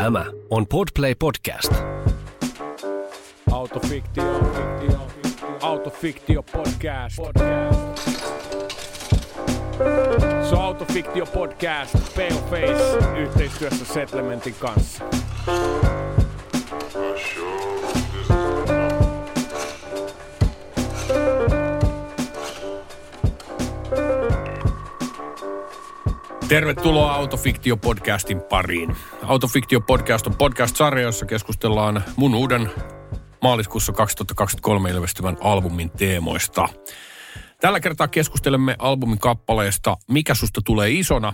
Tämä on Podplay Podcast. Autofiktio, fiktio, autofiktio podcast. podcast. Se on Autofiktio podcast, Paleface, yhteistyössä Settlementin kanssa. Tervetuloa Autofiktio-podcastin pariin. Autofiktio-podcast on podcast-sarja, jossa keskustellaan mun uuden maaliskuussa 2023 ilmestyvän albumin teemoista. Tällä kertaa keskustelemme albumin kappaleesta Mikä susta tulee isona,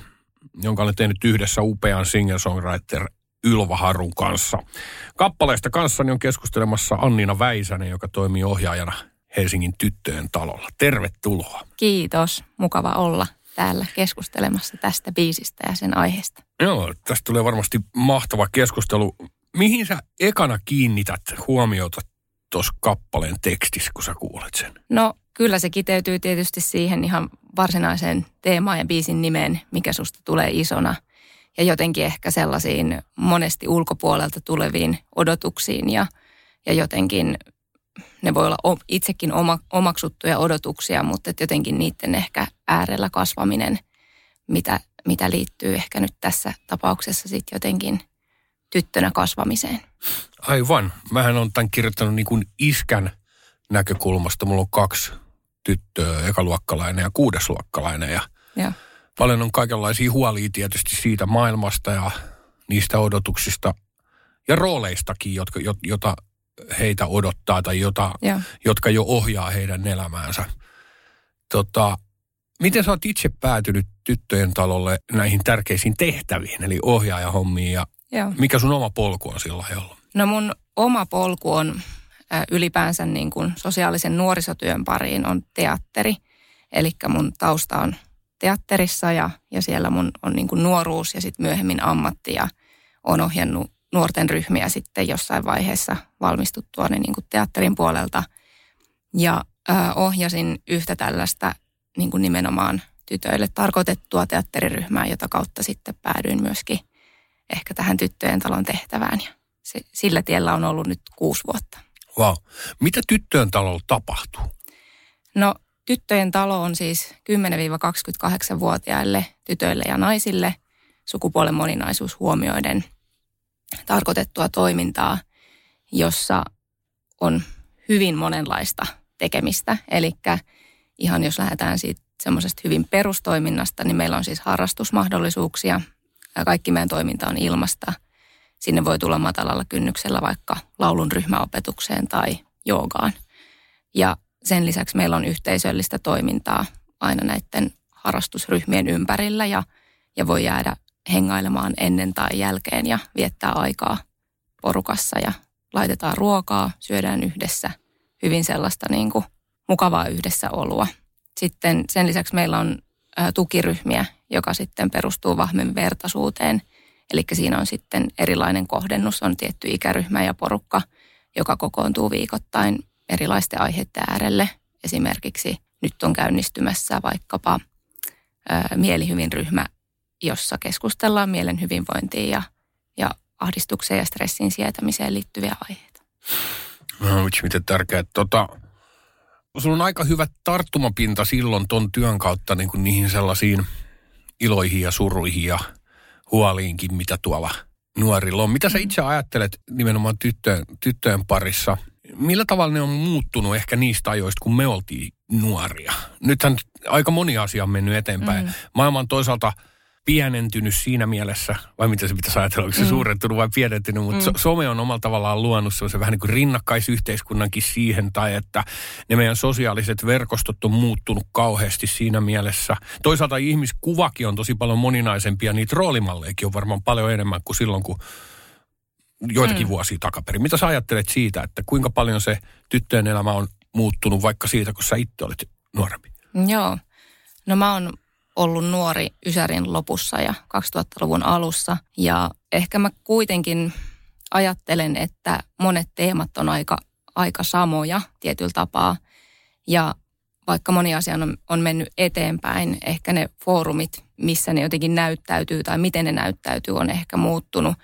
jonka olen tehnyt yhdessä upean singer-songwriter Ylva Harun kanssa. Kappaleesta kanssani on keskustelemassa Anniina Väisänen, joka toimii ohjaajana Helsingin tyttöjen talolla. Tervetuloa. Kiitos, mukava olla täällä keskustelemassa tästä biisistä ja sen aiheesta. Joo, tästä tulee varmasti mahtava keskustelu. Mihin sä ekana kiinnität huomiota tuossa kappaleen tekstissä, kun sä kuulet sen? No kyllä se kiteytyy tietysti siihen ihan varsinaiseen teemaan ja biisin nimeen, mikä susta tulee isona. Ja jotenkin ehkä sellaisiin monesti ulkopuolelta tuleviin odotuksiin ja, ja jotenkin ne voi olla itsekin oma, omaksuttuja odotuksia, mutta että jotenkin niiden ehkä äärellä kasvaminen, mitä, mitä liittyy ehkä nyt tässä tapauksessa sitten jotenkin tyttönä kasvamiseen. Aivan. Mähän on tämän kirjoittanut niin kuin iskän näkökulmasta. Mulla on kaksi tyttöä, ekaluokkalainen ja kuudesluokkalainen ja ja. paljon on kaikenlaisia huolia tietysti siitä maailmasta ja niistä odotuksista ja rooleistakin, jotka, jota heitä odottaa tai jota, jotka jo ohjaa heidän elämäänsä. Tota, miten sä oot itse päätynyt tyttöjen talolle näihin tärkeisiin tehtäviin, eli ohjaajahommiin ja Joo. mikä sun oma polku on sillä ollut? No mun oma polku on äh, ylipäänsä niin kuin sosiaalisen nuorisotyön pariin on teatteri. Eli mun tausta on teatterissa ja, ja siellä mun on niin kuin nuoruus ja sitten myöhemmin ammatti ja on ohjannut nuorten ryhmiä sitten jossain vaiheessa valmistuttua niin kuin teatterin puolelta. Ja ö, ohjasin yhtä tällaista niin kuin nimenomaan tytöille tarkoitettua teatteriryhmää, jota kautta sitten päädyin myöskin ehkä tähän tyttöjen talon tehtävään. Ja se, sillä tiellä on ollut nyt kuusi vuotta. Wow. Mitä tyttöjen talolla tapahtuu? No tyttöjen talo on siis 10-28-vuotiaille tytöille ja naisille sukupuolen moninaisuus huomioiden – tarkoitettua toimintaa, jossa on hyvin monenlaista tekemistä. Eli ihan jos lähdetään siitä semmoisesta hyvin perustoiminnasta, niin meillä on siis harrastusmahdollisuuksia. Kaikki meidän toiminta on ilmasta. Sinne voi tulla matalalla kynnyksellä vaikka laulun ryhmäopetukseen tai joogaan. Ja sen lisäksi meillä on yhteisöllistä toimintaa aina näiden harrastusryhmien ympärillä ja, ja voi jäädä hengailemaan ennen tai jälkeen ja viettää aikaa porukassa ja laitetaan ruokaa, syödään yhdessä. Hyvin sellaista niin kuin mukavaa yhdessä olua. Sitten sen lisäksi meillä on tukiryhmiä, joka sitten perustuu vahvemmin vertaisuuteen. Eli siinä on sitten erilainen kohdennus, on tietty ikäryhmä ja porukka, joka kokoontuu viikoittain erilaisten aiheiden äärelle. Esimerkiksi nyt on käynnistymässä vaikkapa mielihyvinryhmä jossa keskustellaan mielen hyvinvointiin ja, ja ahdistukseen ja stressin sietämiseen liittyviä aiheita. No, miten tärkeää. Tota, sulla on aika hyvä tarttumapinta silloin ton työn kautta niin kuin niihin sellaisiin iloihin ja suruihin ja huoliinkin, mitä tuolla nuorilla on. Mitä sä itse ajattelet nimenomaan tyttöjen, tyttöjen parissa? Millä tavalla ne on muuttunut ehkä niistä ajoista, kun me oltiin nuoria? Nythän aika moni asia on mennyt eteenpäin. Mm. Maailma on toisaalta – pienentynyt siinä mielessä, vai mitä se pitäisi ajatella, onko se mm. suurentunut vai pienentynyt, mutta mm. so, some on omalla tavallaan luonut se vähän niin kuin rinnakkaisyhteiskunnankin siihen, tai että ne meidän sosiaaliset verkostot on muuttunut kauheasti siinä mielessä. Toisaalta ihmiskuvakin on tosi paljon moninaisempia, niitä roolimalleikin on varmaan paljon enemmän kuin silloin, kun joitakin mm. vuosia takaperin. Mitä sä ajattelet siitä, että kuinka paljon se tyttöjen elämä on muuttunut vaikka siitä, kun sä itse olit nuorempi? Joo. No mä oon ollut nuori Ysärin lopussa ja 2000-luvun alussa. Ja ehkä mä kuitenkin ajattelen, että monet teemat on aika, aika samoja tietyllä tapaa. Ja vaikka moni asia on, on mennyt eteenpäin, ehkä ne foorumit, missä ne jotenkin näyttäytyy tai miten ne näyttäytyy, on ehkä muuttunut.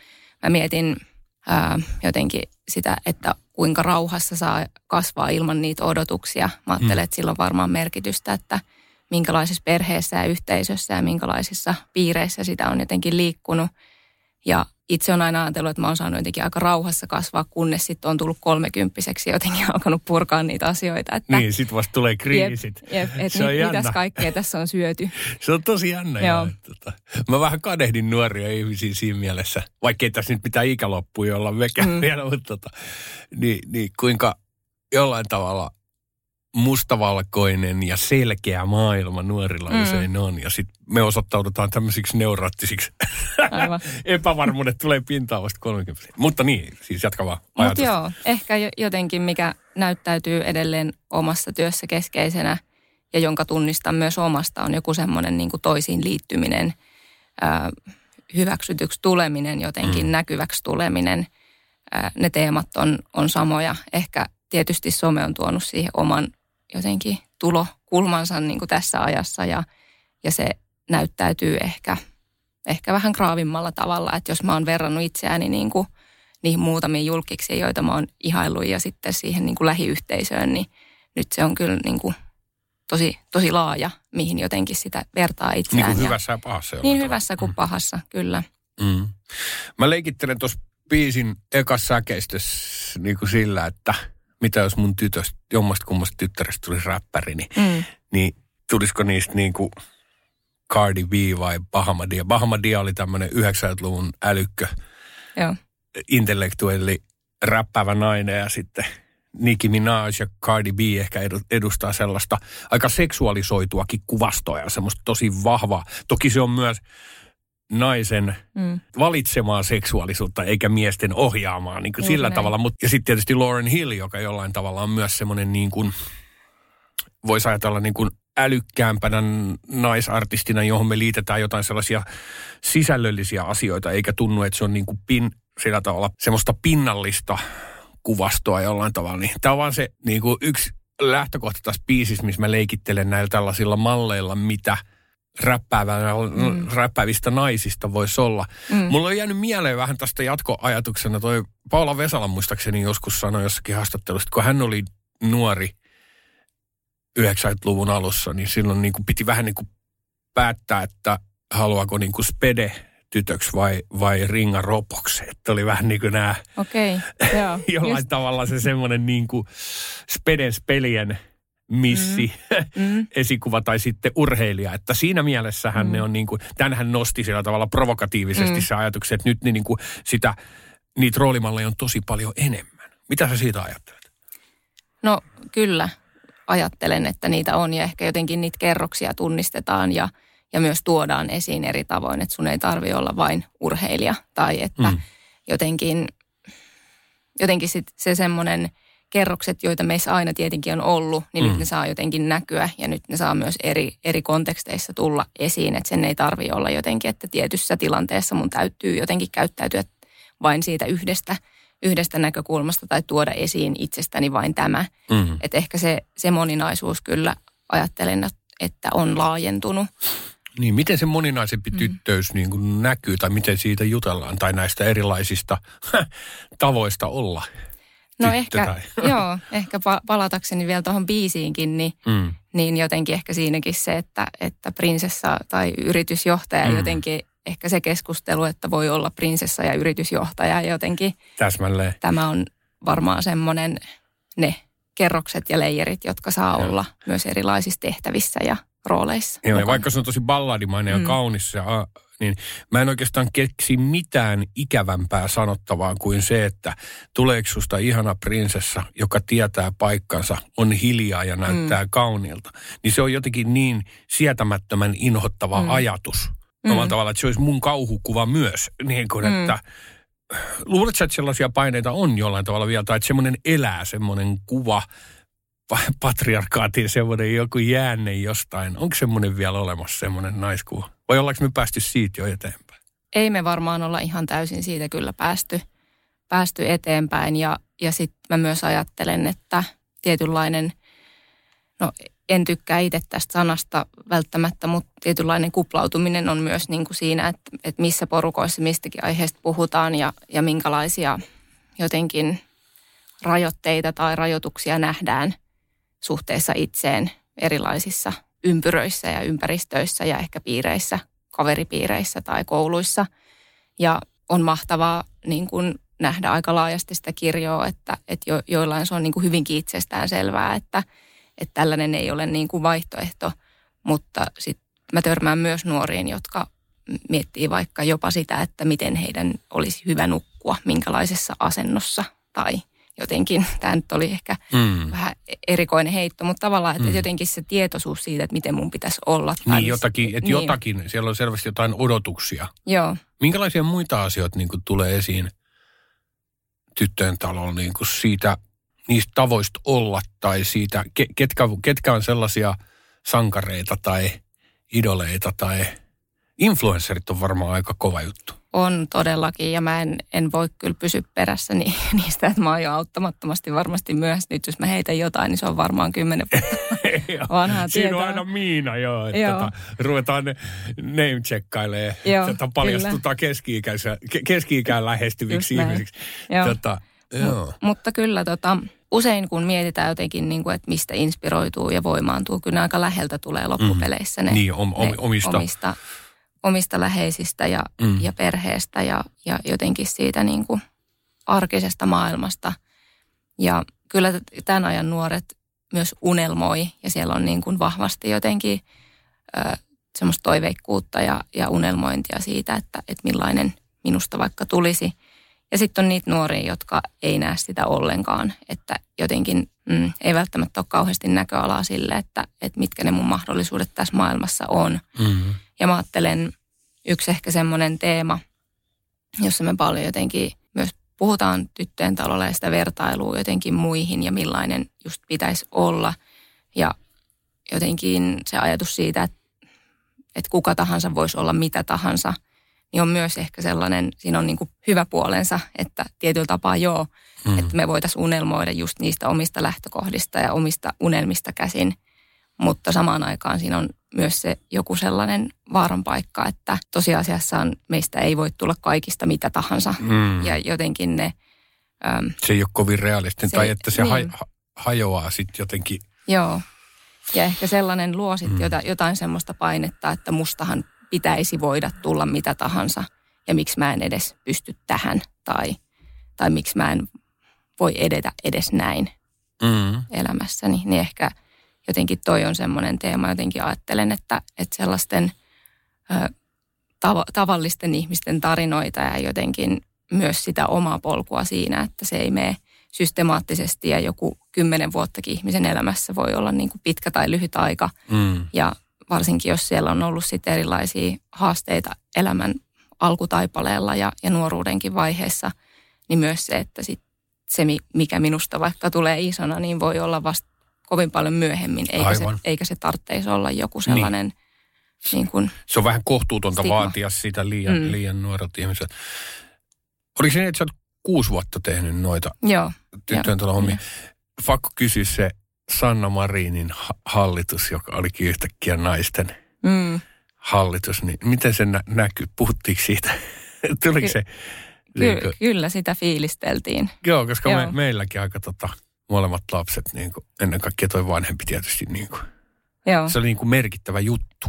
mä mietin ää, jotenkin sitä, että kuinka rauhassa saa kasvaa ilman niitä odotuksia. Mä ajattelen, mm. että sillä on varmaan merkitystä, että minkälaisessa perheessä ja yhteisössä ja minkälaisissa piireissä sitä on jotenkin liikkunut. Ja itse on aina ajatellut, että mä oon saanut jotenkin aika rauhassa kasvaa, kunnes sitten on tullut kolmekymppiseksi ja jotenkin alkanut purkaa niitä asioita. Että niin, sitten vasta tulee kriisit. Jep, jep että se mit, mitäs kaikkea tässä on syöty. Se on tosi jännä. Joo. Tota, mä vähän kadehdin nuoria ihmisiä siinä mielessä, vaikka ei tässä nyt mitään ikäloppuja olla mekään mm. vielä, mutta tota, niin, niin kuinka jollain tavalla – mustavalkoinen ja selkeä maailma nuorilla mm. usein on. Ja sitten me osoittaudutaan tämmöisiksi neuroottisiksi. Epävarmuudet tulee pintaan vasta 30. Mutta niin, siis jatka vaan Mutta joo, ehkä jotenkin mikä näyttäytyy edelleen omassa työssä keskeisenä ja jonka tunnistan myös omasta on joku semmoinen niin toisiin liittyminen, äh, hyväksytyksi tuleminen, jotenkin mm. näkyväksi tuleminen. Äh, ne teemat on, on samoja. Ehkä tietysti some on tuonut siihen oman jotenkin tulokulmansa niin kuin tässä ajassa ja, ja se näyttäytyy ehkä, ehkä vähän kraavimmalla tavalla, että jos mä oon verrannut itseäni niin kuin niihin muutamiin julkiksi, joita mä oon ihaillut ja sitten siihen niin kuin lähiyhteisöön, niin nyt se on kyllä niin kuin tosi, tosi laaja, mihin jotenkin sitä vertaa itseään. Niin kuin hyvässä ja pahassa. Niin tavalla. hyvässä kuin mm. pahassa, kyllä. Mm. Mä leikittelen tuossa biisin ekassa säkeistössä niin kuin sillä, että – mitä jos mun tytöstä, jommasta kummasta tyttärestä tulisi räppäri, niin, mm. niin tulisiko niistä niin kuin Cardi B vai Bahamadia? Bahamadia oli tämmöinen 90-luvun älykkö, Joo. intellektuelli, räppäävä nainen ja sitten Nicki Minaj ja Cardi B ehkä edustaa sellaista aika seksuaalisoituakin kuvastoa ja semmoista tosi vahvaa. Toki se on myös naisen mm. valitsemaa seksuaalisuutta eikä miesten ohjaamaa niin kuin sillä näin. tavalla. Mut, ja sitten tietysti Lauren Hill, joka jollain tavalla on myös semmoinen niin kuin, voisi ajatella niin kuin älykkäämpänä naisartistina, johon me liitetään jotain sellaisia sisällöllisiä asioita, eikä tunnu, että se on niin kuin pin, sillä tavalla semmoista pinnallista kuvastoa jollain tavalla. Niin tämä on vaan se niin kuin yksi lähtökohta tässä biisissä, missä mä leikittelen näillä tällaisilla malleilla, mitä – mm. räppäävistä naisista voisi olla. Mm. Mulla on jäänyt mieleen vähän tästä jatkoajatuksena toi Paula Vesala muistaakseni joskus sanoi jossakin haastattelussa, kun hän oli nuori 90-luvun alussa, niin silloin niin kuin piti vähän niin kuin päättää, että haluaako niin kuin spede tytöksi vai, vai ringa ropoksi. Että oli vähän niin kuin nämä, okay, joo, jollain just. tavalla se semmoinen niin kuin speden spelien – missi, mm. mm. esikuva tai sitten urheilija. Että siinä mielessähän mm. ne on niin kuin, tämänhän nosti sillä tavalla provokatiivisesti mm. se ajatuksen, että nyt niin kuin sitä, niitä roolimalleja on tosi paljon enemmän. Mitä sä siitä ajattelet? No kyllä, ajattelen, että niitä on ja ehkä jotenkin niitä kerroksia tunnistetaan ja, ja myös tuodaan esiin eri tavoin, että sun ei tarvi olla vain urheilija tai että mm. jotenkin, jotenkin sit se semmoinen – kerrokset, joita meissä aina tietenkin on ollut, niin mm. nyt ne saa jotenkin näkyä ja nyt ne saa myös eri, eri konteksteissa tulla esiin. Että sen ei tarvi olla jotenkin, että tietyssä tilanteessa mun täytyy jotenkin käyttäytyä vain siitä yhdestä, yhdestä näkökulmasta tai tuoda esiin itsestäni vain tämä. Mm. Että ehkä se, se moninaisuus kyllä ajattelen, että on laajentunut. Niin, miten se moninaisempi mm. tyttöys niin kuin näkyy tai miten siitä jutellaan tai näistä erilaisista tavoista olla? No ehkä, tai... joo, ehkä palatakseni vielä tuohon biisiinkin, niin, mm. niin jotenkin ehkä siinäkin se, että, että prinsessa tai yritysjohtaja mm. jotenkin ehkä se keskustelu, että voi olla prinsessa ja yritysjohtaja jotenkin. Täsmälleen. Tämä on varmaan semmoinen ne kerrokset ja leijerit, jotka saa ja. olla myös erilaisissa tehtävissä ja rooleissa. Joo, ja vaikka se on tosi balladimainen mm. ja kaunis ja niin mä en oikeastaan keksi mitään ikävämpää sanottavaa kuin se, että tuleeko susta ihana prinsessa, joka tietää paikkansa, on hiljaa ja näyttää mm. kauniilta. Niin se on jotenkin niin sietämättömän inhottava mm. ajatus. Mm. tavalla, että se olisi mun kauhukuva myös. Niin kuin, mm. että luuletko, että sellaisia paineita on jollain tavalla vielä, tai että semmoinen elää, semmoinen kuva, patriarkaatin semmoinen joku jäänne jostain. Onko semmoinen vielä olemassa, semmoinen naiskuva? Vai ollaanko me päästy siitä jo eteenpäin? Ei me varmaan olla ihan täysin siitä kyllä päästy, päästy eteenpäin. Ja, ja sitten mä myös ajattelen, että tietynlainen, no en tykkää itse tästä sanasta välttämättä, mutta tietynlainen kuplautuminen on myös niin kuin siinä, että, että missä porukoissa mistäkin aiheesta puhutaan ja, ja minkälaisia jotenkin rajoitteita tai rajoituksia nähdään suhteessa itseen erilaisissa ympyröissä ja ympäristöissä ja ehkä piireissä, kaveripiireissä tai kouluissa. Ja on mahtavaa niin kuin nähdä aika laajasti sitä kirjoa, että, että jo, joillain se on niin kuin hyvinkin itsestään selvää, että, että tällainen ei ole niin kuin vaihtoehto, mutta sitten mä törmään myös nuoriin, jotka miettii vaikka jopa sitä, että miten heidän olisi hyvä nukkua, minkälaisessa asennossa tai jotenkin, tämä nyt oli ehkä mm. vähän erikoinen heitto, mutta tavallaan, että mm. jotenkin se tietoisuus siitä, että miten mun pitäisi olla. Tai niin, jotakin, että niin. jotakin, siellä on selvästi jotain odotuksia. Joo. Minkälaisia muita asioita niin kuin tulee esiin tyttöjen talolla niin kuin siitä, niistä tavoista olla tai siitä, ketkä, ketkä on sellaisia sankareita tai idoleita tai influencerit on varmaan aika kova juttu. On todellakin ja mä en, en voi kyllä pysyä perässä ni, niistä, että mä oon jo auttamattomasti varmasti myös Nyt jos mä heitän jotain, niin se on varmaan kymmenen vuotta vanhaa Siinä on aina Miina, joo. Että joo. Tota, ruvetaan name checkkailemaan. Tota, paljastutaan keski-ikään lähestyviksi ihmisiksi. Joo. Tota, joo. M- mutta kyllä tota, usein kun mietitään jotenkin, niin kuin, että mistä inspiroituu ja voimaantuu, kyllä aika läheltä tulee loppupeleissä ne, mm. niin, om, om, ne omista, omista läheisistä ja, mm. ja perheestä ja, ja jotenkin siitä niin kuin arkisesta maailmasta. Ja kyllä tämän ajan nuoret myös unelmoi ja siellä on niin kuin vahvasti jotenkin ö, semmoista toiveikkuutta ja, ja unelmointia siitä, että, että millainen minusta vaikka tulisi. Ja sitten on niitä nuoria, jotka ei näe sitä ollenkaan, että jotenkin mm, ei välttämättä ole kauheasti näköalaa sille, että, että mitkä ne mun mahdollisuudet tässä maailmassa on. Mm-hmm. Ja mä ajattelen yksi ehkä semmoinen teema, jossa me paljon jotenkin myös puhutaan tyttöjen talolla ja sitä vertailua jotenkin muihin ja millainen just pitäisi olla. Ja jotenkin se ajatus siitä, että, että kuka tahansa voisi olla mitä tahansa, niin on myös ehkä sellainen, siinä on niin kuin hyvä puolensa, että tietyllä tapaa joo, mm. että me voitaisiin unelmoida just niistä omista lähtökohdista ja omista unelmista käsin – mutta samaan aikaan siinä on myös se joku sellainen vaaran paikka, että tosiasiassa meistä ei voi tulla kaikista mitä tahansa. Mm. Ja jotenkin ne... Äm, se ei ole kovin realistinen, se, tai että se niin. ha, hajoaa sitten jotenkin. Joo. Ja ehkä sellainen luo sitten mm. jotain semmoista painetta, että mustahan pitäisi voida tulla mitä tahansa. Ja miksi mä en edes pysty tähän. Tai, tai miksi mä en voi edetä edes näin mm. elämässäni. Niin ehkä jotenkin toi on semmoinen teema, jotenkin ajattelen, että, että sellaisten ö, tav- tavallisten ihmisten tarinoita ja jotenkin myös sitä omaa polkua siinä, että se ei mene systemaattisesti ja joku kymmenen vuottakin ihmisen elämässä voi olla niin kuin pitkä tai lyhyt aika. Mm. Ja varsinkin jos siellä on ollut sitten erilaisia haasteita elämän alkutaipaleella ja, ja nuoruudenkin vaiheessa, niin myös se, että sit se, mikä minusta vaikka tulee isona, niin voi olla vasta kovin paljon myöhemmin, eikä se, eikä se tarvitsisi olla joku niin. sellainen... Niin. Niin kuin se on vähän kohtuutonta stigma. vaatia sitä liian, mm. liian nuorelta ihmiseltä. Oliko se, että sä oot kuusi vuotta tehnyt noita Joo, tyttöjen tuolla hommia? Fakko kysyä se Sanna Marinin hallitus, joka olikin yhtäkkiä naisten mm. hallitus, niin miten se nä- näkyy? Puhuttiinko siitä? Tuliko Ky- se? Ky- niin kuin... Kyllä sitä fiilisteltiin. Joo, koska Joo. Me, meilläkin aika tota, molemmat lapset, niin kuin, ennen kaikkea toi vanhempi tietysti, niin kuin, Joo. se oli niin kuin merkittävä juttu.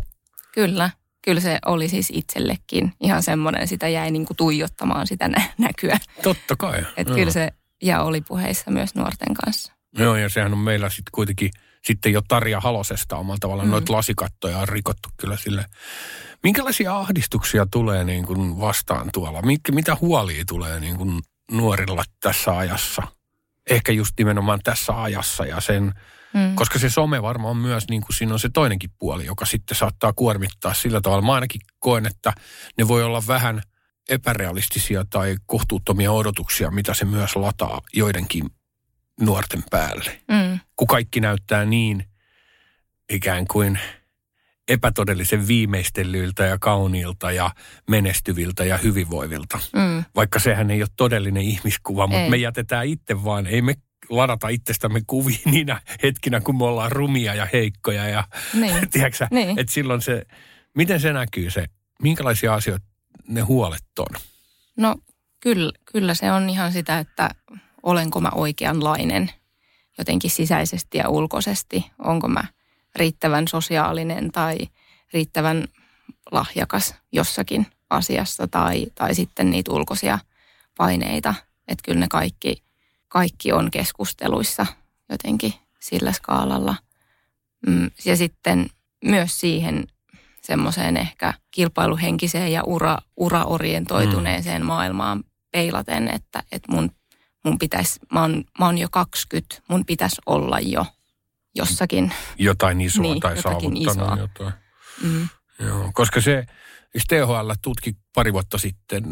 Kyllä, kyllä se oli siis itsellekin ihan semmoinen, sitä jäi niin kuin tuijottamaan sitä nä- näkyä. Totta kai. Että kyllä se, ja oli puheissa myös nuorten kanssa. Joo, ja sehän on meillä sitten kuitenkin sitten jo Tarja Halosesta omalla tavallaan. Mm. Noita lasikattoja on rikottu kyllä sille. Minkälaisia ahdistuksia tulee niin kuin vastaan tuolla? Mitä huolia tulee niin kuin nuorilla tässä ajassa? Ehkä just nimenomaan tässä ajassa ja sen, mm. koska se some varmaan on myös, niin kuin siinä on se toinenkin puoli, joka sitten saattaa kuormittaa sillä tavalla. Mä ainakin koen, että ne voi olla vähän epärealistisia tai kohtuuttomia odotuksia, mitä se myös lataa joidenkin nuorten päälle. Mm. Kun kaikki näyttää niin ikään kuin – epätodellisen viimeistellyiltä ja kauniilta ja menestyviltä ja hyvinvoivilta. Mm. Vaikka sehän ei ole todellinen ihmiskuva, mutta ei. me jätetään itse vaan, ei me ladata itsestämme kuvia niinä hetkinä, kun me ollaan rumia ja heikkoja. Ja, Niin. tiedätkö Niin. että silloin se, miten se näkyy se, minkälaisia asioita ne huolet on? No kyllä, kyllä se on ihan sitä, että olenko mä oikeanlainen jotenkin sisäisesti ja ulkoisesti. Onko mä riittävän sosiaalinen tai riittävän lahjakas jossakin asiassa tai, tai sitten niitä ulkoisia paineita. Että kyllä ne kaikki, kaikki on keskusteluissa jotenkin sillä skaalalla. Mm, Ja sitten myös siihen semmoiseen ehkä kilpailuhenkiseen ja ura, uraorientoituneeseen mm. maailmaan peilaten, että, että mun, mun pitäisi, mä oon, mä oon jo 20, mun pitäisi olla jo jossakin. Jotain isoa Niin, tai saavuttanut isoa. jotain. Mm. Joo, koska se, THL tutki pari vuotta sitten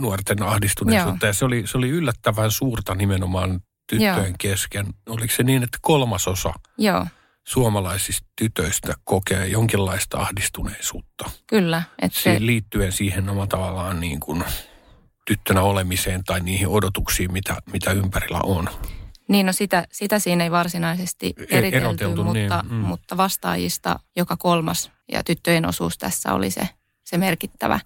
nuorten ahdistuneisuutta ja se oli, se oli yllättävän suurta nimenomaan tyttöjen Joo. kesken. Oliko se niin, että kolmasosa Joo, suomalaisista tytöistä kokee jonkinlaista ahdistuneisuutta? kyllä. Että Se... Liittyen siihen oma tavallaan niin kuin tyttönä olemiseen tai niihin odotuksiin, mitä, mitä ympärillä on. Niin no sitä, sitä siinä ei varsinaisesti eritelty, eroteltu, niin, mutta, mm. mutta vastaajista joka kolmas ja tyttöjen osuus tässä oli se, se merkittävä,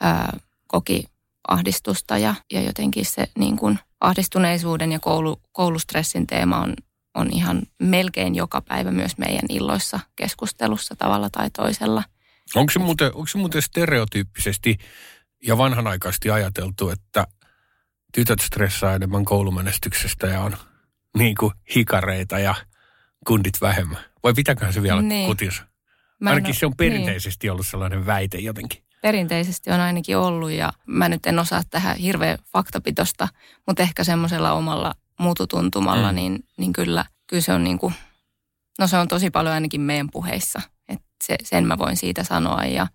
ää, koki ahdistusta ja, ja jotenkin se niin kuin ahdistuneisuuden ja koulu, koulustressin teema on, on ihan melkein joka päivä myös meidän illoissa keskustelussa tavalla tai toisella. Onko se, muuten, onko se muuten stereotyyppisesti ja vanhanaikaisesti ajateltu, että tytöt stressaa enemmän koulumenestyksestä ja on niin kuin hikareita ja kundit vähemmän? Vai pitäköhän se vielä Niin. niin. en Ainakin oo- se on perinteisesti ollut sellainen väite jotenkin. Niin, perinteisesti on ainakin ollut ja mä nyt en osaa tähän hirveän faktapitosta, mutta ehkä semmoisella omalla mututuntumalla, Mm. mm. niin, niin kyllä, kyllä se on niin kuin, no se on tosi paljon ainakin meidän puheissa. Et se, sen mä voin siitä sanoa ja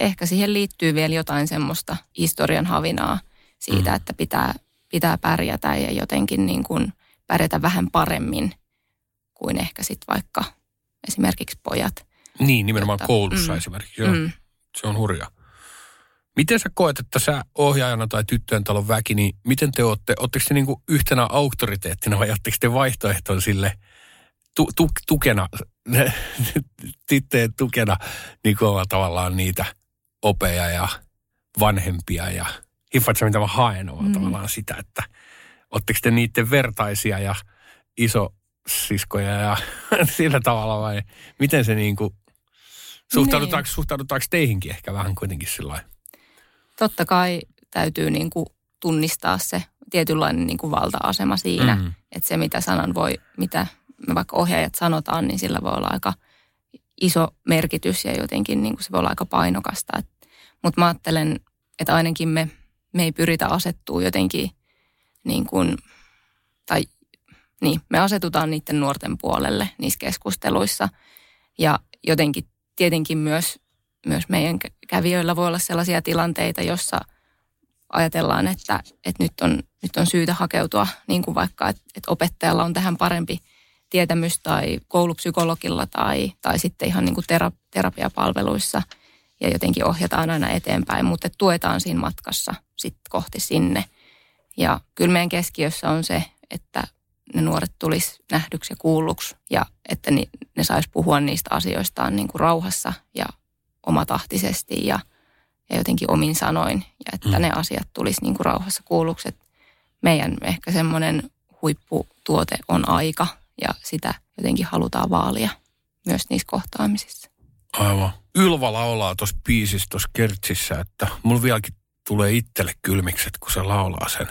ehkä siihen liittyy vielä jotain semmoista historian havinaa siitä, Mm. että pitää, pitää pärjätä ja jotenkin niin kuin pärjätä vähän paremmin kuin ehkä sitten vaikka esimerkiksi pojat. Niin, nimenomaan Että, koulussa mm, esimerkiksi. Joo, Mm. se on hurja. Miten sä koet, että sä ohjaajana tai tyttöjen talon väki, niin miten te olette, ootteko te niinku yhtenä auktoriteettina vai ootteko te vaihtoehton sille tu, tu, tukena, tyttöjen tukena niin kuin tavallaan niitä opeja ja vanhempia ja hiffaat sä mitä mä haen on Mm. tavallaan sitä, että ootteko te niiden vertaisia ja iso siskoja ja sillä tavalla vai miten se niinku, suhtaudutaanko, Niin. suhtaudutaanko teihinkin ehkä vähän kuitenkin sillä totta kai täytyy niin kuin tunnistaa se tietynlainen niin kuin valta-asema siinä. Mm. Mm. Että se, mitä sanan voi, mitä me vaikka ohjaajat sanotaan, niin sillä voi olla aika iso merkitys ja jotenkin niin kuin se voi olla aika painokasta. Mutta mä ajattelen, että ainakin me, me ei pyritä asettua jotenkin niin kuin, tai niin, me asetutaan niiden nuorten puolelle niissä keskusteluissa. Ja jotenkin tietenkin myös, myös meidän kä- kävijöillä voi olla sellaisia tilanteita, jossa ajatellaan, että, että nyt, on, nyt on syytä hakeutua, niin kuin vaikka, että, että opettajalla on tähän parempi tietämys tai koulupsykologilla tai, tai sitten ihan niin kuin tera, terapiapalveluissa ja jotenkin ohjataan aina eteenpäin, mutta tuetaan siinä matkassa sitten kohti sinne. Ja kyllä meidän keskiössä on se, että ne nuoret tulisi nähdyksi ja kuulluksi ja että ni, ne sais puhua niistä asioistaan niin kuin rauhassa ja omatahtisesti ja, ja jotenkin omin sanoin ja että Mm. mm. ne asiat tulisi niin kuin rauhassa kuulluksi. Et meidän ehkä semmoinen huipputuote on aika ja sitä jotenkin halutaan vaalia myös niissä kohtaamisissa. Aivan. Ylva laulaa tuossa biisissä tuossa kertsissä, että mulla vieläkin tulee itselle kylmikset, kun se laulaa sen.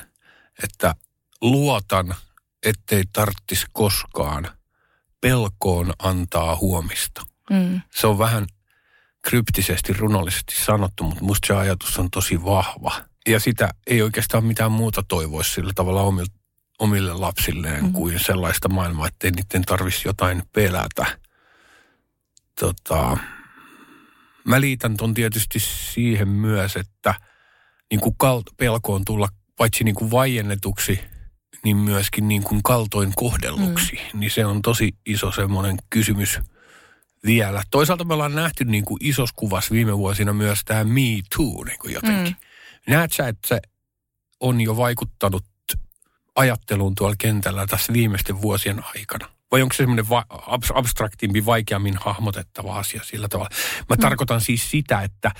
Että luotan, ettei tarttis koskaan pelkoon antaa huomista. Mm. Se on vähän kryptisesti, runollisesti sanottu, mutta musta se ajatus on tosi vahva. Ja sitä ei oikeastaan mitään muuta toivoisi sillä tavalla omille, omille lapsilleen Mhm. kuin sellaista maailmaa, ettei niiden tarvitsisi jotain pelätä. Tota, mä liitän ton tietysti siihen myös, että niin kuin kal- pelkoon tulla paitsi niin kuin vaiennetuksi, niin myöskin niin kuin kaltoin kohdelluksi. Mm. Niin se on tosi iso semmoinen kysymys vielä. Toisaalta me ollaan nähty niin kuin isossa kuvassa viime vuosina myös tämä Me Too niin kuin jotenkin. Mm. Näet sä, että se on jo vaikuttanut ajatteluun tuolla kentällä tässä viimeisten vuosien aikana? Vai onko se semmoinen va- abstraktimpi, vaikeammin hahmotettava asia sillä tavalla? Mä mm. tarkoitan siis sitä, että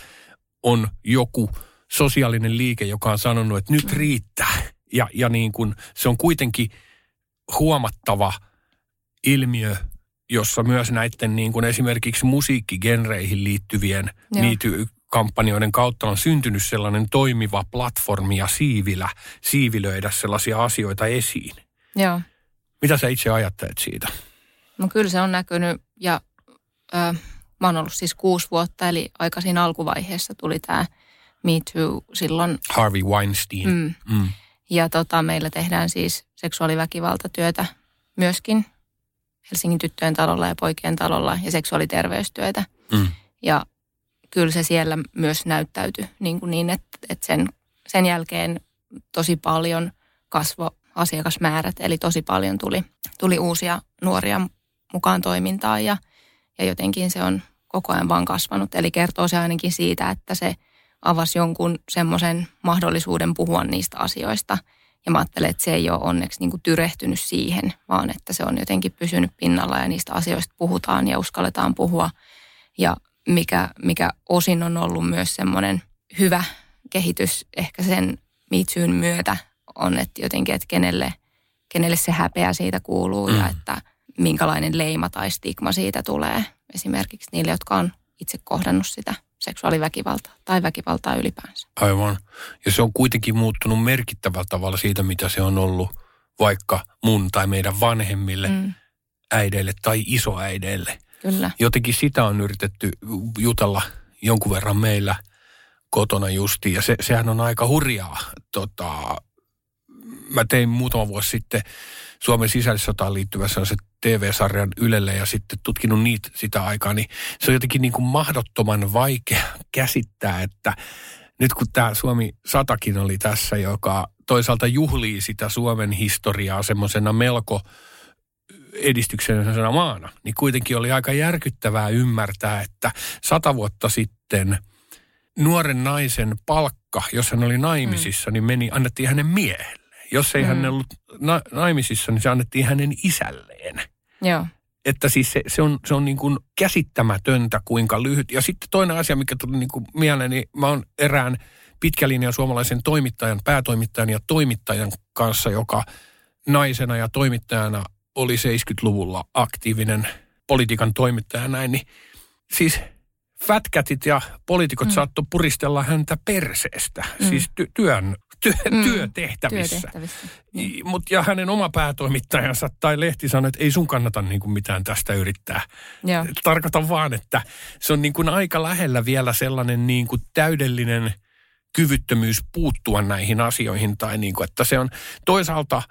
on joku sosiaalinen liike, joka on sanonut, että nyt riittää. Ja, ja niin kuin, se on kuitenkin huomattava ilmiö, jossa myös näiden niin kuin esimerkiksi musiikkigenreihin liittyvien niity kampanjoiden kautta on syntynyt sellainen toimiva platformi ja siivilä, siivilöidä sellaisia asioita esiin. Joo. Mitä sä itse ajattelet siitä? No kyllä se on näkynyt ja ö, mä oon ollut siis kuusi vuotta, eli aika siinä alkuvaiheessa tuli tämä Me Too silloin. Harvey Weinstein. Mm. Mm. Ja tota, meillä tehdään siis seksuaaliväkivaltatyötä myöskin Helsingin tyttöjen talolla ja poikien talolla ja seksuaaliterveystyötä. Mm. Ja kyllä se siellä myös näyttäytyi niin, kuin niin että, että sen, sen jälkeen tosi paljon kasvo asiakasmäärät, eli tosi paljon tuli, tuli uusia nuoria mukaan toimintaan ja, ja jotenkin se on koko ajan vaan kasvanut. Eli kertoo se ainakin siitä, että se avasi jonkun semmoisen mahdollisuuden puhua niistä asioista. Ja mä ajattelen, että se ei ole onneksi niin tyrehtynyt siihen, vaan että se on jotenkin pysynyt pinnalla ja niistä asioista puhutaan ja uskalletaan puhua. Ja mikä, mikä osin on ollut myös semmoinen hyvä kehitys ehkä sen miitsyyn myötä on, että jotenkin, että kenelle, kenelle se häpeä siitä kuuluu mm. ja että minkälainen leima tai stigma siitä tulee esimerkiksi niille, jotka on itse kohdannut sitä seksuaaliväkivaltaa tai väkivaltaa ylipäänsä. Aivan. Ja se on kuitenkin muuttunut merkittävällä tavalla siitä, mitä se on ollut vaikka mun tai meidän vanhemmille, mm. äideille tai isoäideille. Kyllä. Jotenkin sitä on yritetty jutella jonkun verran meillä kotona justi. Ja se, sehän on aika hurjaa. Tota, mä tein muutama vuosi sitten Suomen sisällissotaan liittyvä se TV-sarjan Ylelle ja sitten tutkinut niitä sitä aikaa, niin se on jotenkin niin kuin mahdottoman vaikea käsittää, että nyt kun tämä Suomi satakin oli tässä, joka toisaalta juhlii sitä Suomen historiaa semmoisena melko edistyksellisenä maana, niin kuitenkin oli aika järkyttävää ymmärtää, että sata vuotta sitten nuoren naisen palkka, jos hän oli naimisissa, mm. niin meni, annettiin hänen miehelle. Jos ei mm. hän ollut na- naimisissa, niin se annettiin hänen isälleen. Joo. Että siis se, se on, se on niin kuin käsittämätöntä, kuinka lyhyt. Ja sitten toinen asia, mikä tuli niin kuin mieleen, niin mä oon erään pitkälinjan suomalaisen toimittajan, päätoimittajan ja toimittajan kanssa, joka naisena ja toimittajana oli 70-luvulla aktiivinen politiikan toimittaja näin, niin siis fätkätit ja poliitikot mm. saattoi puristella häntä perseestä, mm. siis ty- työn työ, mm, työtehtävissä. työtehtävissä. Niin. Mut, ja hänen oma päätoimittajansa tai lehti sanoi, että ei sun kannata niin kuin mitään tästä yrittää. Joo. Tarkoitan vaan, että se on niin kuin aika lähellä vielä sellainen niin kuin täydellinen kyvyttömyys puuttua näihin asioihin. Tai niin kuin, että se on toisaalta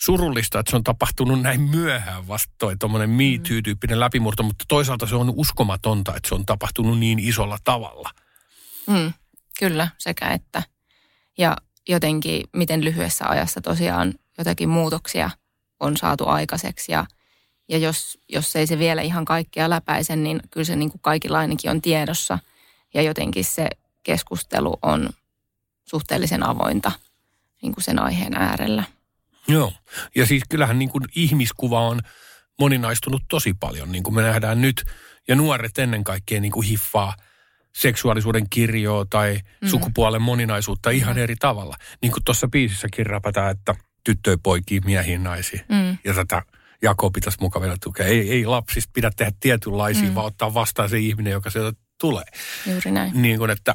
surullista, että se on tapahtunut näin myöhään vasta toi tuommoinen Me mm. Too-tyyppinen läpimurto, mutta toisaalta se on uskomatonta, että se on tapahtunut niin isolla tavalla. Mm, kyllä, sekä että. Ja jotenkin, miten lyhyessä ajassa tosiaan jotakin muutoksia on saatu aikaiseksi. Ja, ja jos, jos ei se vielä ihan kaikkea läpäise, niin kyllä se niin kuin kaikilla ainakin on tiedossa. Ja jotenkin se keskustelu on suhteellisen avointa niin kuin sen aiheen äärellä. Joo, ja siis kyllähän niin kuin ihmiskuva on moninaistunut tosi paljon, niin kuin me nähdään nyt. Ja nuoret ennen kaikkea niin kuin hiffaa – seksuaalisuuden kirjoa tai mm. sukupuolen moninaisuutta ihan eri tavalla. Niin kuin tuossa biisissäkin rapataan, että tyttöjä, poikia, miehiä, naisia. Mm. Ja tätä jakoa pitäisi mukavilla tukea. Ei, ei lapsista pidä tehdä tietynlaisia, mm. vaan ottaa vastaan se ihminen, joka sieltä tulee. Juuri näin. Niin kuin, että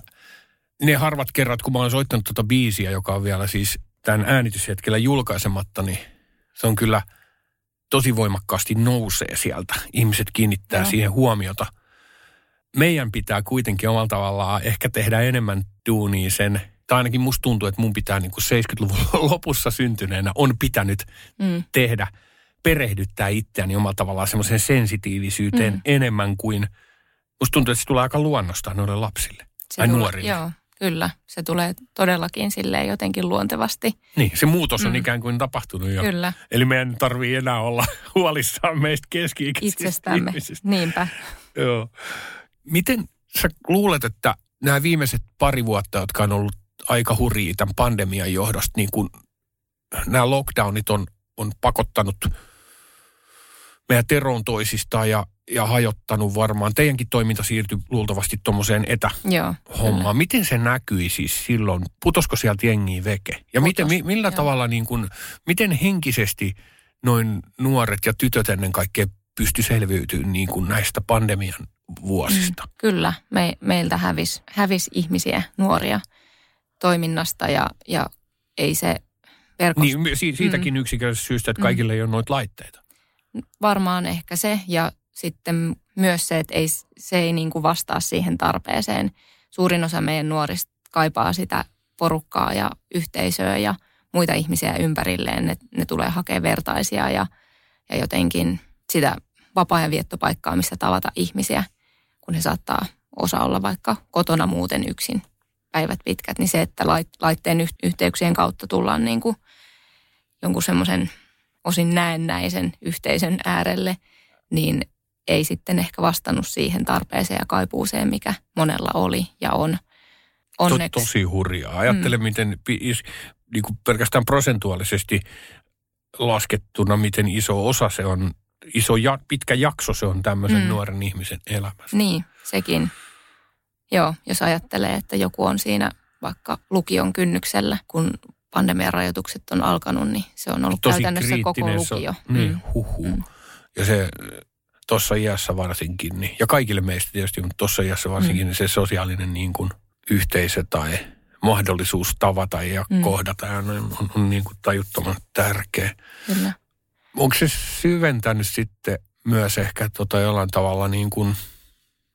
ne harvat kerrat, kun mä oon soittanut tuota biisiä, joka on vielä siis tämän äänityshetkellä julkaisematta, niin se on kyllä tosi voimakkaasti nousee sieltä. Ihmiset kiinnittää ja. siihen huomiota – meidän pitää kuitenkin omalla tavallaan ehkä tehdä enemmän duunia sen, tai ainakin musta tuntuu, että mun pitää niin kuin 70-luvun lopussa syntyneenä on pitänyt mm. tehdä, perehdyttää itseäni omalla tavallaan semmoisen sensitiivisyyteen mm. enemmän kuin, musta tuntuu, että se tulee aika luonnosta noille lapsille se tai tulee, nuorille. Joo, kyllä. Se tulee todellakin silleen jotenkin luontevasti. Niin, se muutos on mm. ikään kuin tapahtunut jo. Kyllä. Eli meidän tarvii enää olla huolissaan meistä keski-ikäisistä Itsestämme, ihmisistä. niinpä. Joo. Miten sä luulet, että nämä viimeiset pari vuotta, jotka on ollut aika hurjia tämän pandemian johdosta, niin kuin nämä lockdownit on, on pakottanut meidän teroon toisistaan ja, ja hajottanut varmaan. Teidänkin toiminta siirtyi luultavasti tuommoiseen etähommaan. Miten se näkyi siis silloin? Putosko sieltä jengiä veke? Ja miten, mi, millä joo. tavalla, niin kuin, miten henkisesti noin nuoret ja tytöt ennen kaikkea pysty selviytymään niin kuin näistä pandemian vuosista? Mm, kyllä, me, meiltä hävisi hävis ihmisiä, nuoria toiminnasta ja, ja ei se verkosto... Niin, si- siitäkin mm. yksinkertaisesta syystä, että Mm. kaikille ei ole noita laitteita. Varmaan ehkä se ja sitten myös se, että ei, se ei niin kuin vastaa siihen tarpeeseen. Suurin osa meidän nuorista kaipaa sitä porukkaa ja yhteisöä ja muita ihmisiä ympärilleen. Ne, ne tulee hakemaan vertaisia ja, ja jotenkin sitä vapaa-ajan viettopaikkaa, missä tavata ihmisiä, kun he saattaa osa olla vaikka kotona muuten yksin päivät pitkät, niin se, että lait- laitteen yh- yhteyksien kautta tullaan niin kuin jonkun semmoisen osin näennäisen yhteisön äärelle, niin ei sitten ehkä vastannut siihen tarpeeseen ja kaipuuseen, mikä monella oli ja on. To, Onneksi. tosi hurjaa. Ajattele, mm. miten niin kuin pelkästään prosentuaalisesti laskettuna, miten iso osa se on, iso ja, pitkä jakso se on tämmöisen mm. Nuoren ihmisen elämässä. Niin, sekin. Joo, jos ajattelee, että joku on siinä vaikka lukion kynnyksellä, kun pandemian rajoitukset on alkanut, niin se on ollut Tosi käytännössä koko kriittinen se lukio. Niin, Mm. huhu. Mm. Ja se tuossa iässä varsinkin, niin, ja kaikille meistä tietysti, mutta tuossa iässä varsinkin, mm. niin se sosiaalinen niin kuin yhteisö tai mahdollisuus tavata ja. Mm. kohdata ja on, on, on niin kuin tajuttoman tärkeä. Kyllä. Onko se syventänyt sitten myös ehkä tota jollain tavalla niin kuin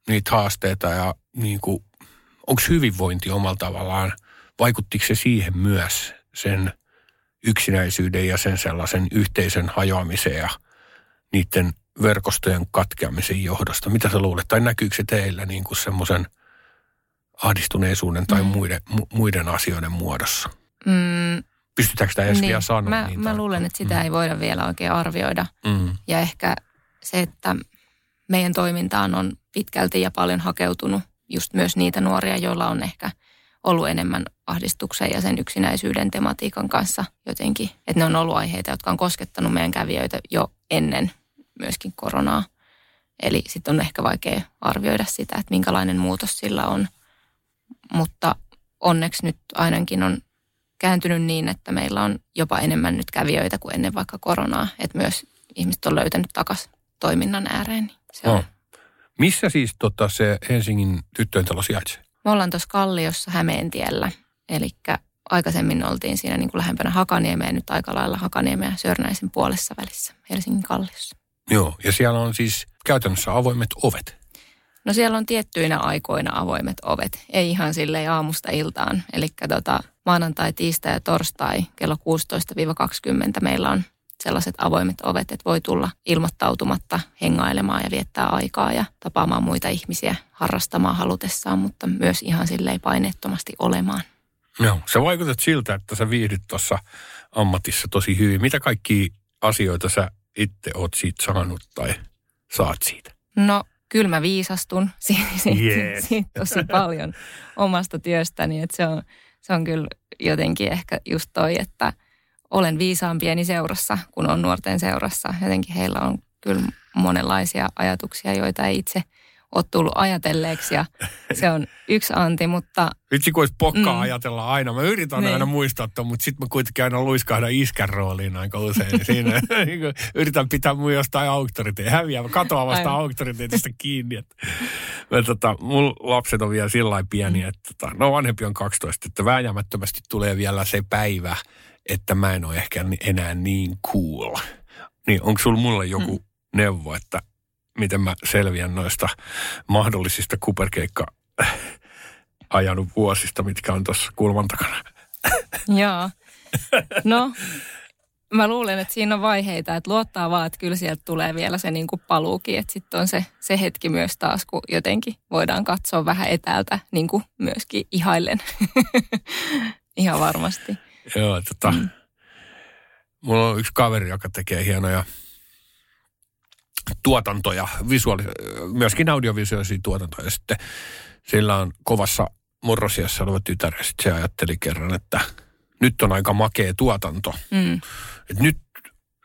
niitä haasteita ja niin kuin, onko hyvinvointi omalla tavallaan, vaikuttiko se siihen myös sen yksinäisyyden ja sen sellaisen yhteisön hajoamiseen ja niiden verkostojen katkeamisen johdosta? Mitä sä luulet? Tai näkyykö se teillä niin kuin semmoisen ahdistuneisuuden tai Mm. muiden, mu, muiden asioiden muodossa? Mm, Pystytäänkö sitä edes vielä sanoa? mä, niin mä luulen, että sitä ei voida vielä oikein arvioida. Mm. Ja ehkä se, että meidän toimintaan on pitkälti ja paljon hakeutunut just myös niitä nuoria, joilla on ehkä ollut enemmän ahdistuksen ja sen yksinäisyyden tematiikan kanssa jotenkin. Että ne on ollut aiheita, jotka on koskettanut meidän kävijöitä jo ennen myöskin koronaa. Eli sitten on ehkä vaikea arvioida sitä, että minkälainen muutos sillä on. Mutta onneksi nyt ainakin on kääntynyt niin, että meillä on jopa enemmän nyt kävijöitä kuin ennen vaikka koronaa. Että myös ihmiset on löytänyt takaisin toiminnan ääreen. niin Se on. Oh. Missä siis tota, se Helsingin tyttöjen talo sijaitsee? Me ollaan tuossa Kalliossa Hämeentiellä. Eli aikaisemmin oltiin siinä niin kuin lähempänä Hakaniemeä, nyt aika lailla Hakaniemeä Sörnäisen puolessa välissä Helsingin Kalliossa. Joo, ja siellä on siis käytännössä avoimet ovet. No siellä on tiettyinä aikoina avoimet ovet, ei ihan silleen aamusta iltaan. Eli tota, maanantai, tiistai ja torstai kello 16-20 meillä on sellaiset avoimet ovet, että voi tulla ilmoittautumatta hengailemaan ja viettää aikaa ja tapaamaan muita ihmisiä harrastamaan halutessaan, mutta myös ihan silleen paineettomasti olemaan. Joo, sä vaikutat siltä, että sä viihdyt tuossa ammatissa tosi hyvin. Mitä kaikki asioita sä itse oot siitä saanut tai saat siitä? No kyllä mä viisastun Yes. siitä tosi paljon omasta työstäni, että se on, se on kyllä jotenkin ehkä just toi, että olen viisaan pieni seurassa, kun on nuorten seurassa. Jotenkin heillä on kyllä monenlaisia ajatuksia, joita ei itse ole tullut ajatelleeksi ja se on yksi anti, mutta Vitsi, kun olisi pokkaa mm. Mm. ajatella aina. Mä yritän Niin. aina muistaa ton, mutta sitten mä kuitenkin aina luiskahdan iskän rooliin aika usein. Niin Siinä niin yritän pitää mun jostain auktoriteettia, häviää katoavasta Aivan. auktoriteetista kiinni. Että, mä, tota, mun lapset on vielä sillä lailla pieniä, että tota, no vanhempi on 12, että vääjäämättömästi tulee vielä se päivä, että mä en ole ehkä enää niin cool. Niin onko sulla mulle joku mm. neuvo, että miten mä selviän noista mahdollisista kuperkeikka ajanut vuosista, mitkä on tuossa kulman takana. joo. No, mä luulen, että siinä on vaiheita, että luottaa vaan, että kyllä sieltä tulee vielä se niin kuin paluukin, että sitten on se, se hetki myös taas, kun jotenkin voidaan katsoa vähän etäältä niin kuin myöskin ihaillen. Ihan varmasti. Joo, tota, mm. mulla on yksi kaveri, joka tekee hienoja tuotantoja, visuaali, myöskin audiovisuaalisia tuotantoja. Ja sitten sillä on kovassa murrosiassa oleva tytär, ja sitten se ajatteli kerran, että nyt on aika makea tuotanto. Mm. Et nyt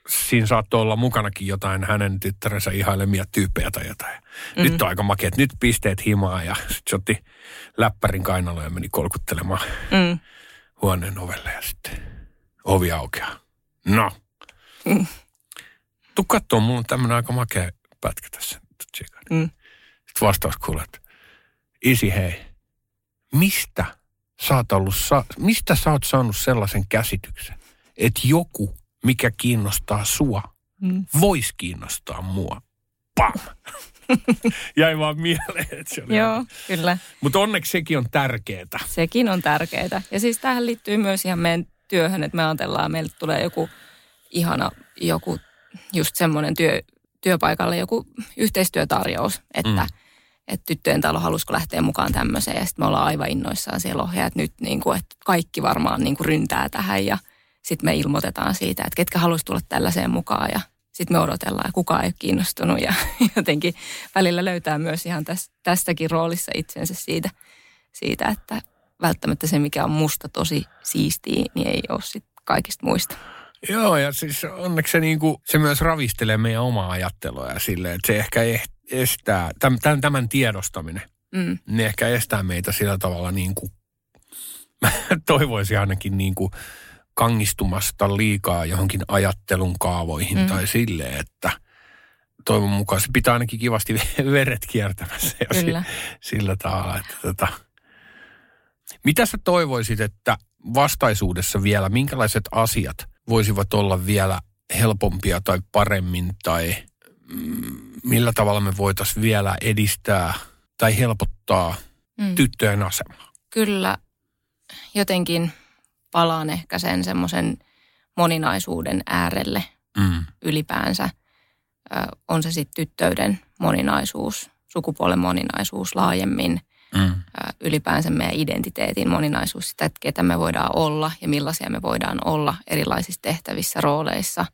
siinä saattoi olla mukanakin jotain hänen tyttärensä ihailemia tyyppejä tai jotain. Mm. Nyt on aika makea, että nyt pisteet himaa ja sitten se otti läppärin kainaloon ja meni kolkuttelemaan Mm. huoneen ovelle ja sitten ovi aukeaa. No. Mm. Tuu kattoo, mulla on tämmönen aika makea pätkä tässä. Mm. Sitten vastaus kuulee, että isi hei, mistä sä oot ollut, sa- mistä sä oot saanut sellaisen käsityksen, että joku, mikä kiinnostaa sua, Mm. voisi kiinnostaa mua. Pam! Jäi vaan mieleen, että se oli. Joo, kyllä. Mutta onneksi sekin on tärkeetä. Sekin on tärkeää. Ja siis tähän liittyy myös ihan meidän työhön, että me ajatellaan, meille tulee joku ihana, joku just semmoinen työ, työpaikalle joku yhteistyötarjous, että, Mm. että tyttöjen talo halusiko lähteä mukaan tämmöiseen. Ja sitten me ollaan aivan innoissaan siellä ohjaajat nyt, niin kuin, että kaikki varmaan niin kuin ryntää tähän ja sitten me ilmoitetaan siitä, että ketkä haluaisi tulla tällaiseen mukaan ja sitten me odotellaan ja kukaan ei ole kiinnostunut ja jotenkin välillä löytää myös ihan täs, tässäkin roolissa itsensä siitä, siitä, että välttämättä se, mikä on musta tosi siistiä, niin ei ole sit kaikista muista. Joo, ja siis onneksi se, niinku, se myös ravistelee meidän omaa ajattelua ja silleen, että se ehkä eh- estää, tämän, tämän tiedostaminen, Mm, ne ehkä estää meitä sillä tavalla niin kuin, mä toivoisin ainakin niin kuin kangistumasta liikaa johonkin ajattelun kaavoihin mm. Tai silleen, että toivon mukaan se pitää ainakin kivasti veret kiertämässä ja si- kyllä. sillä tavalla, että tota. Mitä sä toivoisit, että vastaisuudessa vielä, minkälaiset asiat voisivat olla vielä helpompia tai paremmin tai mm, millä tavalla me voitaisiin vielä edistää tai helpottaa Mm. tyttöjen asemaa? kyllä jotenkin palaan ehkä sen semmoisen moninaisuuden äärelle Mm. ylipäänsä. Ö, on se sitten tyttöyden moninaisuus, sukupuolen moninaisuus laajemmin, Mm. Ylipäänsä meidän identiteetin moninaisuus, sitä, että ketä me voidaan olla ja millaisia me voidaan olla erilaisissa tehtävissä, rooleissa,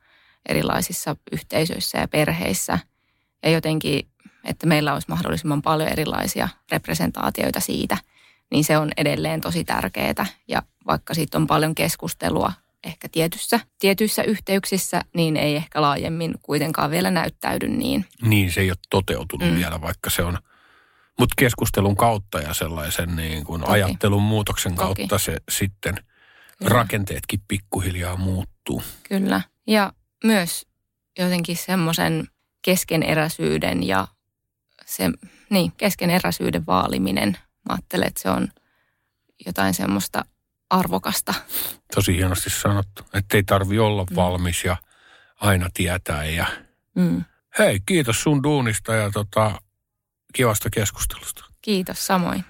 erilaisissa yhteisöissä ja perheissä. Ja jotenkin, että meillä olisi mahdollisimman paljon erilaisia representaatioita siitä, niin se on edelleen tosi tärkeää. Ja vaikka siitä on paljon keskustelua ehkä tietyssä, tietyissä yhteyksissä, niin ei ehkä laajemmin kuitenkaan vielä näyttäydy niin. Niin, se ei ole toteutunut. Mm. vielä, vaikka se on. Mutta keskustelun kautta ja sellaisen niin kuin Toki. ajattelun muutoksen Toki. kautta se sitten Kyllä. rakenteetkin pikkuhiljaa muuttuu. Kyllä. Ja myös jotenkin semmoisen keskeneräisyyden ja se, niin, keskeneräisyyden vaaliminen. Mä ajattelen, että se on jotain semmoista arvokasta. Tosi hienosti sanottu, että ei tarvi olla Mm. valmis ja aina tietää. Ja Mm. hei, kiitos sun duunista ja tota, kivasta keskustelusta. Kiitos samoin.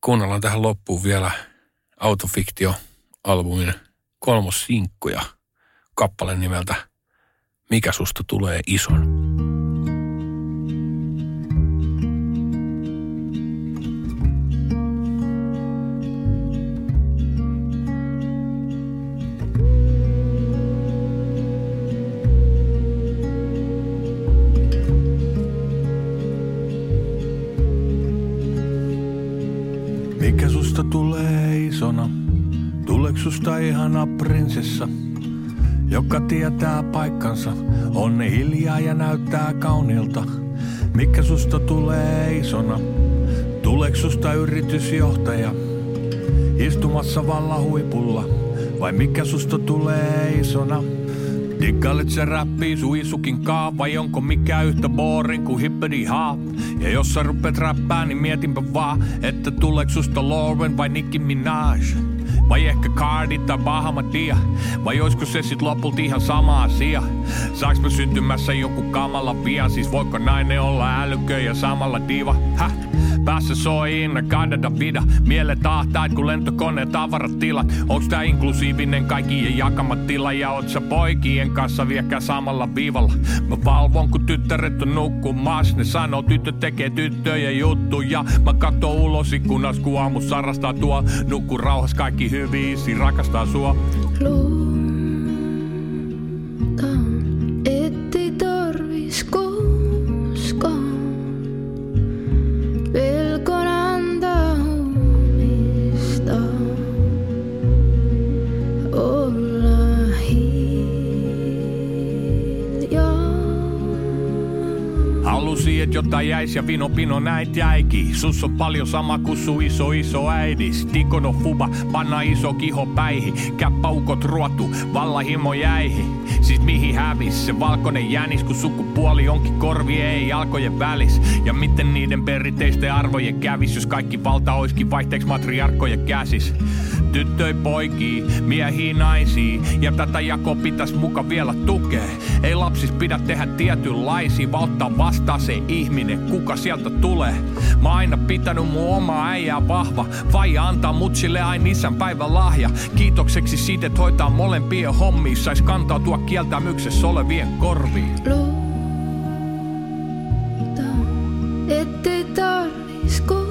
Kuunnellaan tähän loppuun vielä Autofiktio-albumin kolmos sinkku ja kappale nimeltä Mikä susta tulee ison. Mikä susta tulee isona? Tuleeko susta ihana prinsessa? Joka tietää paikkansa, on hiljaa ja näyttää kaunilta. Mikä susta tulee isona? Tuleeko susta yritysjohtaja? Istumassa valla huipulla, vai mikä susta tulee isona? Diggailet se räppii suisukin kaa, vai onko mikä yhtä boring kuin hippity hop? Ja jos sä rupet räppää, niin mietinpä vaan, että tuleeko susta Lauren vai Nicki Minaj? Vai ehkä Cardi tai Bahamadia? Vai oisko se sit lopulta ihan sama asia? Saaks mä syntymässä joku kamala via? Siis voiko nainen olla älykö ja samalla diva? Häh? Päässä soi inna Kanada vida. Miele tahtaat kun lentokone tavarat tilat. Onks tää inklusiivinen kaikkien jakama tila? Ja oot sä poikien kanssa viekään samalla viivalla? Mä valvon kun tyttäret on nukkumas. Ne sanoo tyttö tekee tyttöjen juttuja. Mä katson ulos ikkunas kun aamu sarastaa tuo. Nukku rauhas kaikki hyvin, isi rakastaa sua. Luotan, Jotta jäis ja vino pino näit jäikin. Sus on paljon sama kuin su iso iso äidis. Tikono fuba, panna iso kiho päihin. Käppäukot ruotu, valla himo jäihin. Siis mihin hävis se valkoinen jänis, kun sukupuoli onkin korvi ei jalkojen välis. Ja miten niiden perinteisten arvojen kävis, jos kaikki valta oiskin vaihteeksi matriarkkojen käsis. Tyttöi poikii, miehiä naisia. Ja tätä jako pitäis muka vielä tukea. Ei lapsis pidä tehdä tietynlaisia Vaan ottaa vastaan se ihminen, kuka sieltä tulee. Mä aina pitänyt mun omaa äijää vahva Faija antaa mutsille aina isän päivän lahja. Kiitokseksi siitä, että hoitaa molempien hommia Sais kantautua kieltämyksessä olevien korviin. Luulta, ettei tarvis koskaan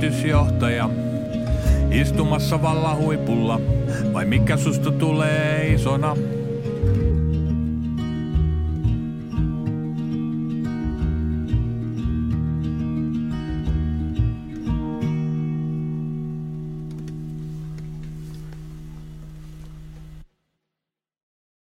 yritysjohtaja? Istumassa vallan huipulla, vai mikä susta tulee isona?